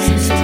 Jesus.